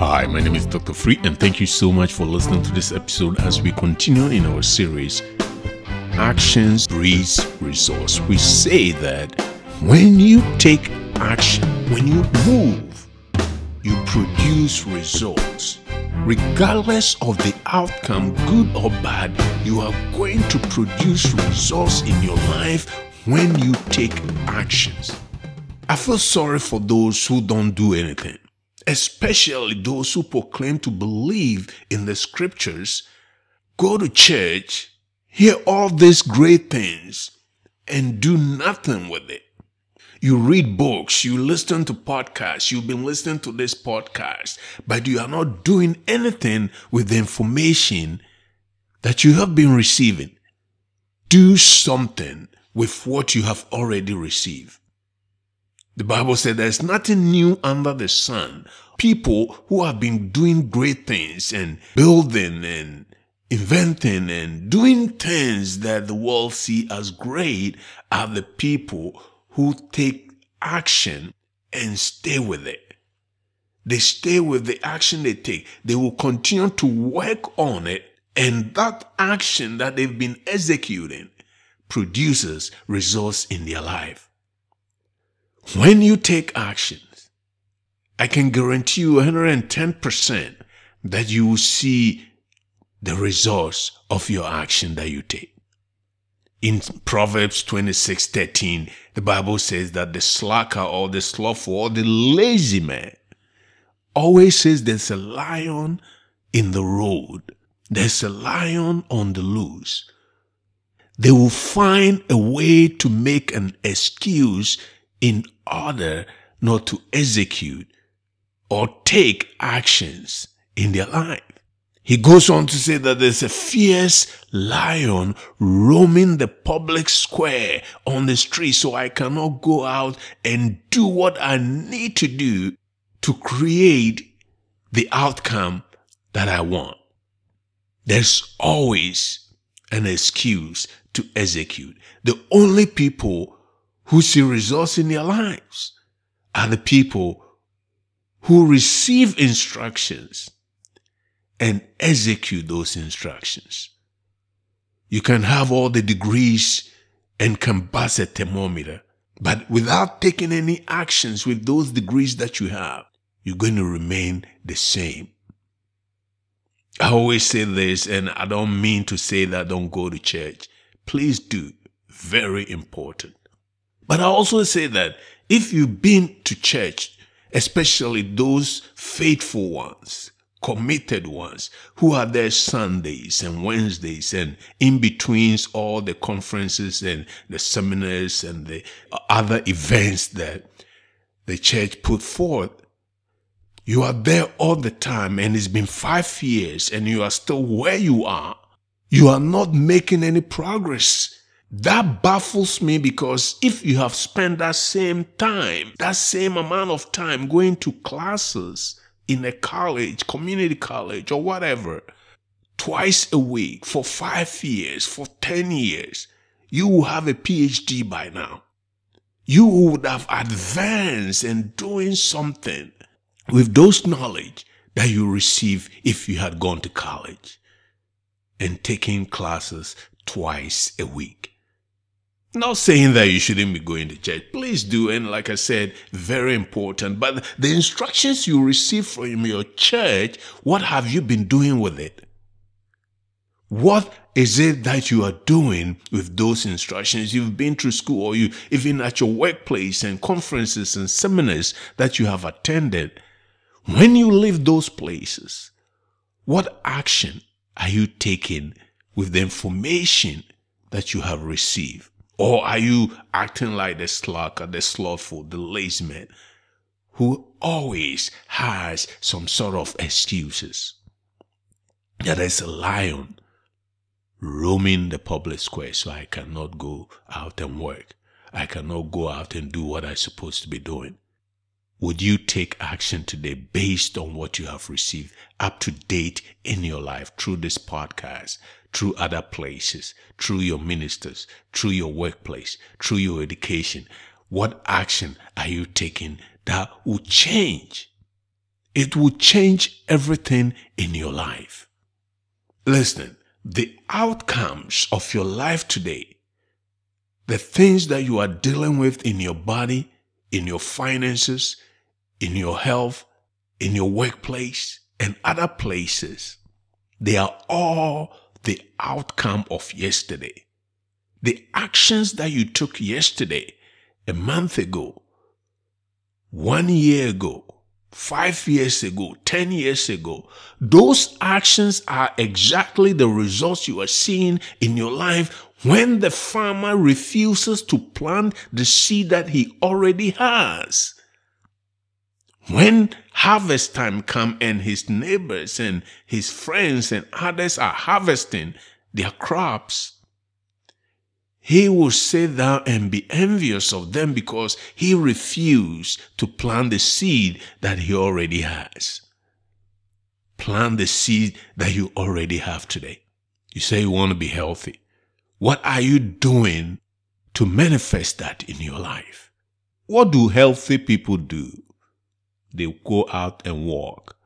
Hi, my name is Dr. Free, and thank you so much for listening to this episode as we continue in our series Actions Breeds Results. We say that when you take action, when you move, you produce results. Regardless of the outcome, good or bad, you are going to produce results in your life when you take actions. I feel sorry for those who don't do anything especially those who proclaim to believe in the scriptures, go to church, hear all these great things, and do nothing with it. You read books, you listen to podcasts, you've been listening to this podcast, but you are not doing anything with the information that you have been receiving. Do something with what you have already received. The Bible said there's nothing new under the sun. People who have been doing great things and building and inventing and doing things that the world see as great are the people who take action and stay with it. They stay with the action they take. They will continue to work on it and that action that they've been executing produces results in their life. When you take actions, I can guarantee you 110% that you will see the results of your action that you take. In Proverbs 26 13, the Bible says that the slacker or the slothful or the lazy man always says there's a lion in the road, there's a lion on the loose. They will find a way to make an excuse in order not to execute or take actions in their life. He goes on to say that there's a fierce lion roaming the public square on the street, so I cannot go out and do what I need to do to create the outcome that I want. There's always an excuse to execute. The only people who see results in their lives are the people who receive instructions and execute those instructions. You can have all the degrees and can a thermometer, but without taking any actions with those degrees that you have, you're going to remain the same. I always say this, and I don't mean to say that don't go to church. Please do. Very important. But I also say that if you've been to church, especially those faithful ones, committed ones who are there Sundays and Wednesdays and in betweens all the conferences and the seminars and the other events that the church put forth. You are there all the time and it's been five years and you are still where you are. You are not making any progress that baffles me because if you have spent that same time, that same amount of time going to classes in a college, community college, or whatever, twice a week for five years, for 10 years, you will have a PhD by now. You would have advanced in doing something with those knowledge that you receive if you had gone to college and taking classes twice a week. Not saying that you shouldn't be going to church. Please do. And like I said, very important. But the instructions you receive from your church, what have you been doing with it? What is it that you are doing with those instructions? You've been through school or you even at your workplace and conferences and seminars that you have attended. When you leave those places, what action are you taking with the information that you have received? Or are you acting like the slacker, the slothful, the lazy man who always has some sort of excuses? There's a lion roaming the public square, so I cannot go out and work. I cannot go out and do what I'm supposed to be doing. Would you take action today based on what you have received up to date in your life through this podcast, through other places, through your ministers, through your workplace, through your education? What action are you taking that will change it will change everything in your life. Listen, the outcomes of your life today, the things that you are dealing with in your body, in your finances, in your health, in your workplace, and other places, they are all the outcome of yesterday. The actions that you took yesterday, a month ago, one year ago, five years ago, 10 years ago, those actions are exactly the results you are seeing in your life when the farmer refuses to plant the seed that he already has. When harvest time come and his neighbors and his friends and others are harvesting their crops, he will sit down and be envious of them because he refused to plant the seed that he already has. Plant the seed that you already have today. You say you want to be healthy. What are you doing to manifest that in your life? What do healthy people do? They go out and walk.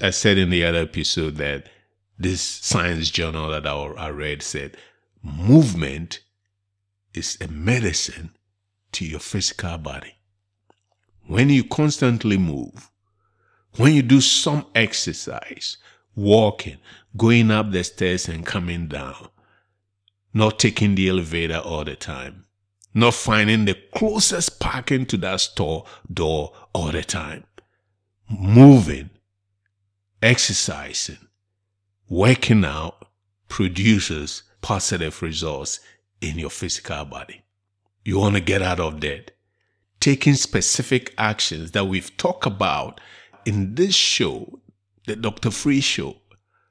I said in the other episode that this science journal that I read said movement is a medicine to your physical body. When you constantly move, when you do some exercise, walking, going up the stairs and coming down, not taking the elevator all the time, not finding the closest parking to that store door all the time, moving, exercising, working out produces positive results in your physical body. You want to get out of debt. Taking specific actions that we've talked about in this show, the Dr. Free Show.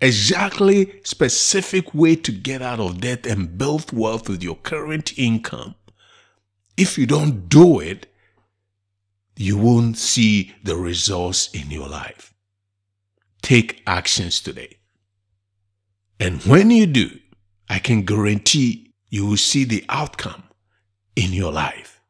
Exactly specific way to get out of debt and build wealth with your current income. If you don't do it, you won't see the results in your life. Take actions today. And when you do, I can guarantee you will see the outcome in your life.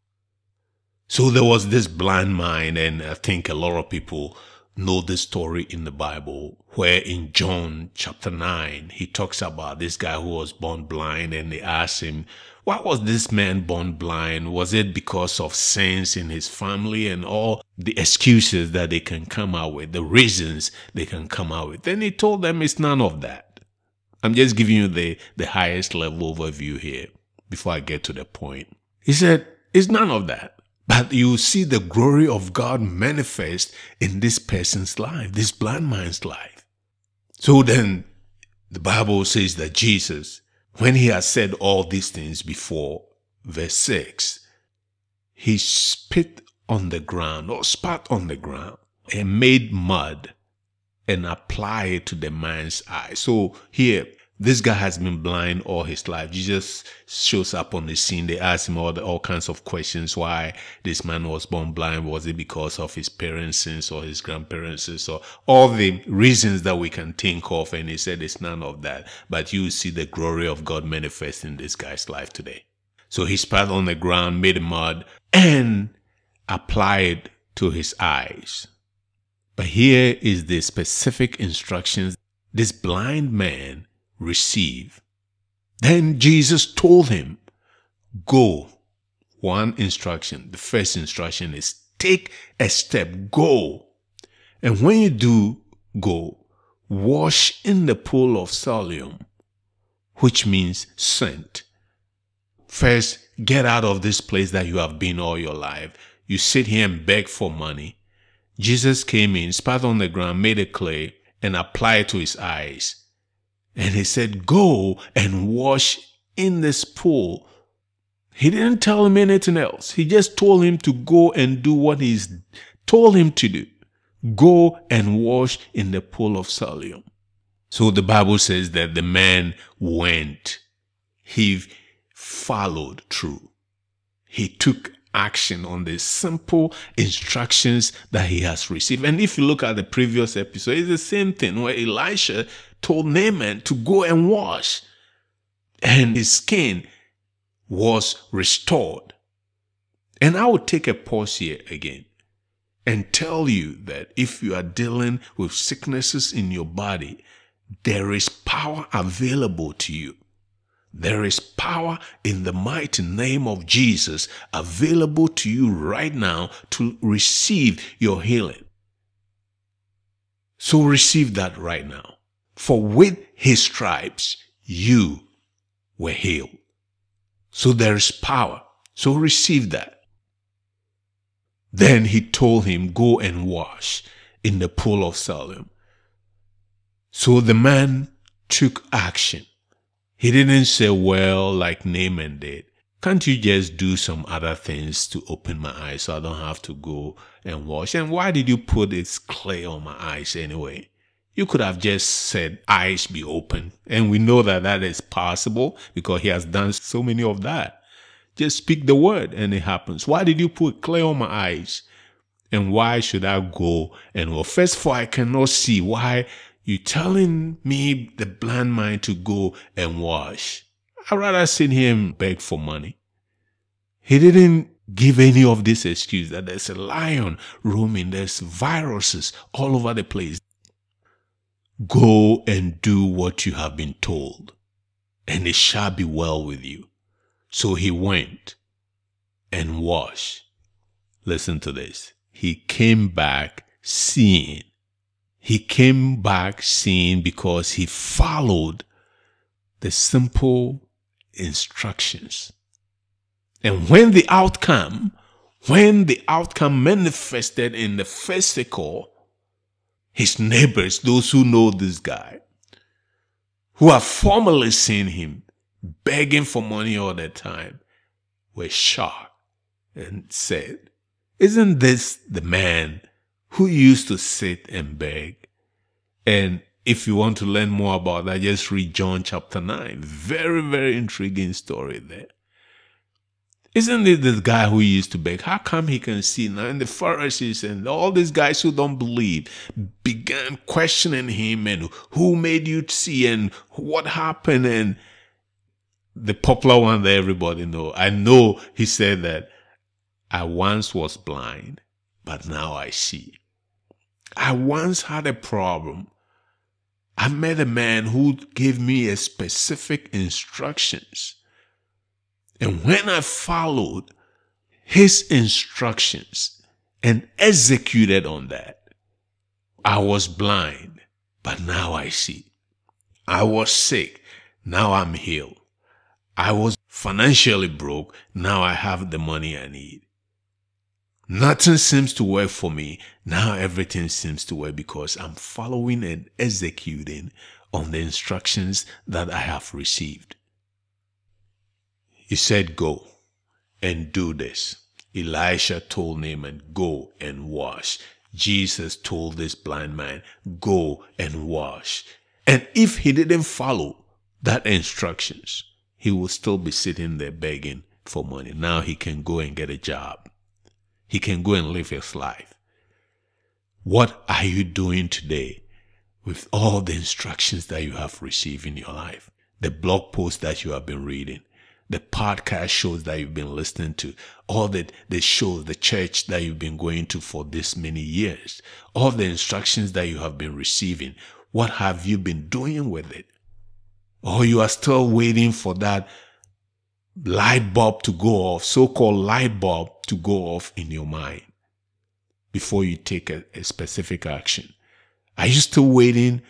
So there was this blind man, and I think a lot of people know this story in the Bible, where in John chapter 9, he talks about this guy who was born blind, and they asked him, Why was this man born blind? Was it because of sins in his family and all the excuses that they can come out with, the reasons they can come out with? Then he told them it's none of that. I'm just giving you the, the highest level overview here before I get to the point. He said, It's none of that. But you see the glory of God manifest in this person's life, this blind man's life. So then the Bible says that Jesus, when he had said all these things before, verse 6, he spit on the ground or spat on the ground and made mud and applied it to the man's eye. So here, this guy has been blind all his life. Jesus shows up on the scene. They ask him all the, all kinds of questions. Why this man was born blind? Was it because of his parents' sins or his grandparents' sins or all the reasons that we can think of? And he said it's none of that. But you see the glory of God manifest in this guy's life today. So he spat on the ground, made mud, and applied to his eyes. But here is the specific instructions this blind man receive. Then Jesus told him, Go. One instruction. The first instruction is take a step, go. And when you do go, wash in the pool of Siloam, which means sent. First, get out of this place that you have been all your life. You sit here and beg for money. Jesus came in, spat on the ground, made a clay, and applied it to his eyes. And he said, Go and wash in this pool. He didn't tell him anything else. He just told him to go and do what he's told him to do. Go and wash in the pool of Siloam. So the Bible says that the man went. He followed through. He took action on the simple instructions that he has received. And if you look at the previous episode, it's the same thing where Elisha told Naaman to go and wash, and his skin was restored. And I will take a pause here again and tell you that if you are dealing with sicknesses in your body, there is power available to you. There is power in the mighty name of Jesus available to you right now to receive your healing. So receive that right now. For with his stripes, you were healed. So there is power. So receive that. Then he told him, Go and wash in the pool of Siloam. So the man took action. He didn't say, Well, like Naaman did. Can't you just do some other things to open my eyes so I don't have to go and wash? And why did you put this clay on my eyes anyway? You could have just said, Eyes be open. And we know that that is possible because he has done so many of that. Just speak the word and it happens. Why did you put clay on my eyes? And why should I go and well, first of all, I cannot see why you telling me the blind man to go and wash. I'd rather sit him beg for money. He didn't give any of this excuse that there's a lion roaming, there's viruses all over the place. Go and do what you have been told, and it shall be well with you. So he went and washed. Listen to this. He came back seeing. He came back seeing because he followed the simple instructions. And when the outcome, when the outcome manifested in the physical, his neighbors, those who know this guy, who have formerly seen him, begging for money all the time, were shocked and said, Isn't this the man who used to sit and beg? And if you want to learn more about that, just read John chapter 9. Very, very intriguing story there. Isn't it the guy who used to beg? How come he can see now? And the Pharisees and all these guys who don't believe began questioning him and who made you see and what happened and the popular one that everybody know. I know he said that I once was blind, but now I see. I once had a problem. I met a man who gave me a specific instructions. And when I followed his instructions and executed on that, I was blind, but now I see. I was sick, now I'm healed. I was financially broke. Now I have the money I need. Nothing seems to work for me. Now everything seems to work because I'm following and executing on the instructions that I have received. He said, Go and do this. Elisha told Naaman, Go and wash. Jesus told this blind man, Go and wash. And if he didn't follow that instructions, he will still be sitting there begging for money. Now he can go and get a job. He can go and live his life. What are you doing today with all the instructions that you have received in your life? The blog posts that you have been reading, the podcast shows that you've been listening to, all the, the shows, the church that you've been going to for this many years, all the instructions that you have been receiving. What have you been doing with it? or you are still waiting for that light bulb to go off, so called light bulb to go off in your mind before you take a, a, specific action. Are you still waiting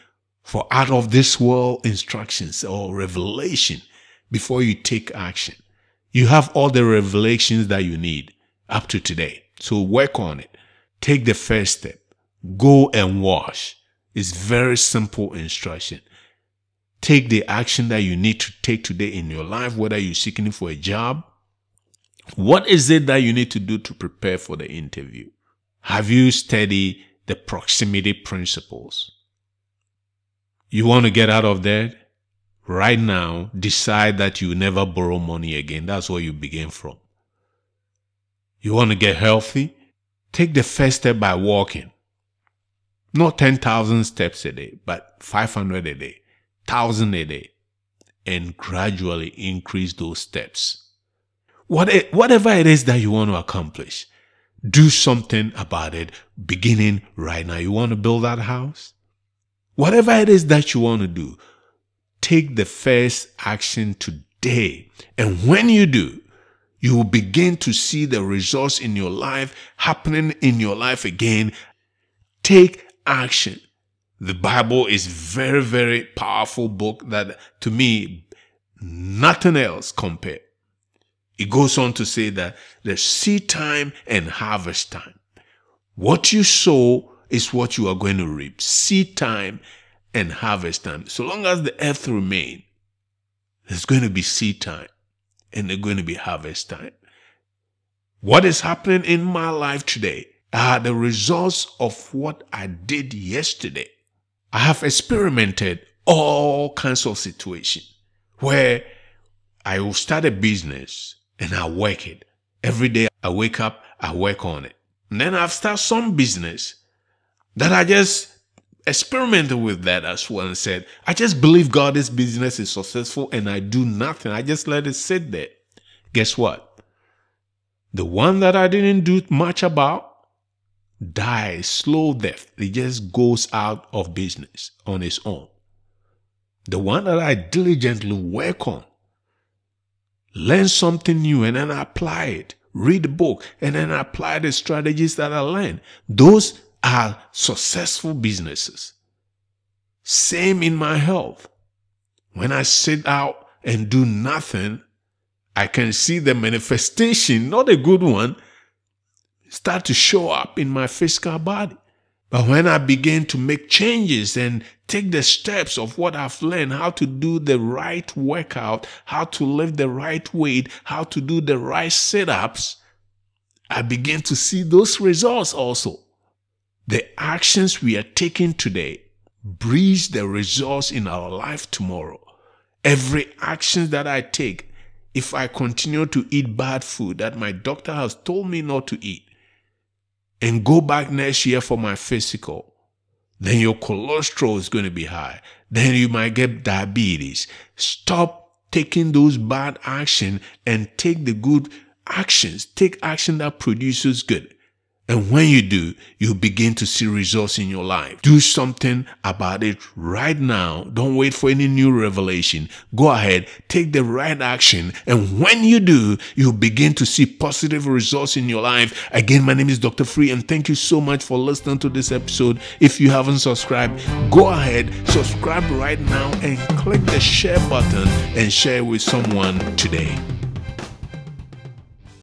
for out of this world instructions or revelation before you take action? You have all the revelations that you need up to today. So work on it. Take the first step. Go and wash. It's very simple instruction take the action that you need to take today in your life, whether you're seeking for a job. What is it that you need to do to prepare for the interview? Have you studied the proximity principles? You want to get out of there? Right now, decide that you never borrow money again. That's where you begin from. You want to get healthy? Take the first step by walking. Not 10,000 steps a day, but 500 a day thousand a day and gradually increase those steps. What, whatever it is that you want to accomplish, do something about it beginning right now. You want to build that house? Whatever it is that you want to do, take the first action today. And when you do, you will begin to see the results in your life happening in your life again. Take action. The Bible is very, very powerful book that to me, nothing else compare. It goes on to say that there's seed time and harvest time. What you sow is what you are going to reap. Seed time and harvest time. So long as the earth remains, there's going to be seed time and there's going to be harvest time. What is happening in my life today are the results of what I did yesterday. I have experimented all kinds of situations where I will start a business and I work it. Every day I wake up, I work on it. And then I've started some business that I just experimented with that as well and said, I just believe God, this business is successful and I do nothing. I just let it sit there. Guess what? The one that I didn't do much about dies slow death. It just goes out of business on its own. The one that I diligently work on, learn something new and then apply it. Read the book and then apply the strategies that I learned. Those are successful businesses. Same in my health. When I sit out and do nothing, I can see the manifestation, not a good one, start to show up in my physical body. But when I begin to make changes and take the steps of what I've learned, how to do the right workout, how to lift the right weight, how to do the right sit ups, I begin to see those results also. The actions we are taking today breeds the results in our life tomorrow. Every action that I take, if I continue to eat bad food that my doctor has told me not to eat, and go back next year for my physical, then your cholesterol is going to be high. Then you might get diabetes. Stop taking those bad action and take the good actions. Take action that produces good. And when you do, you begin to see results in your life. Do something about it right now. Don't wait for any new revelation. Go ahead, take the right action. And when you do, you begin to see positive results in your life. Again, my name is Dr. Free and thank you so much for listening to this episode. If you haven't subscribed, go ahead, subscribe right now and click the share button and share with someone today.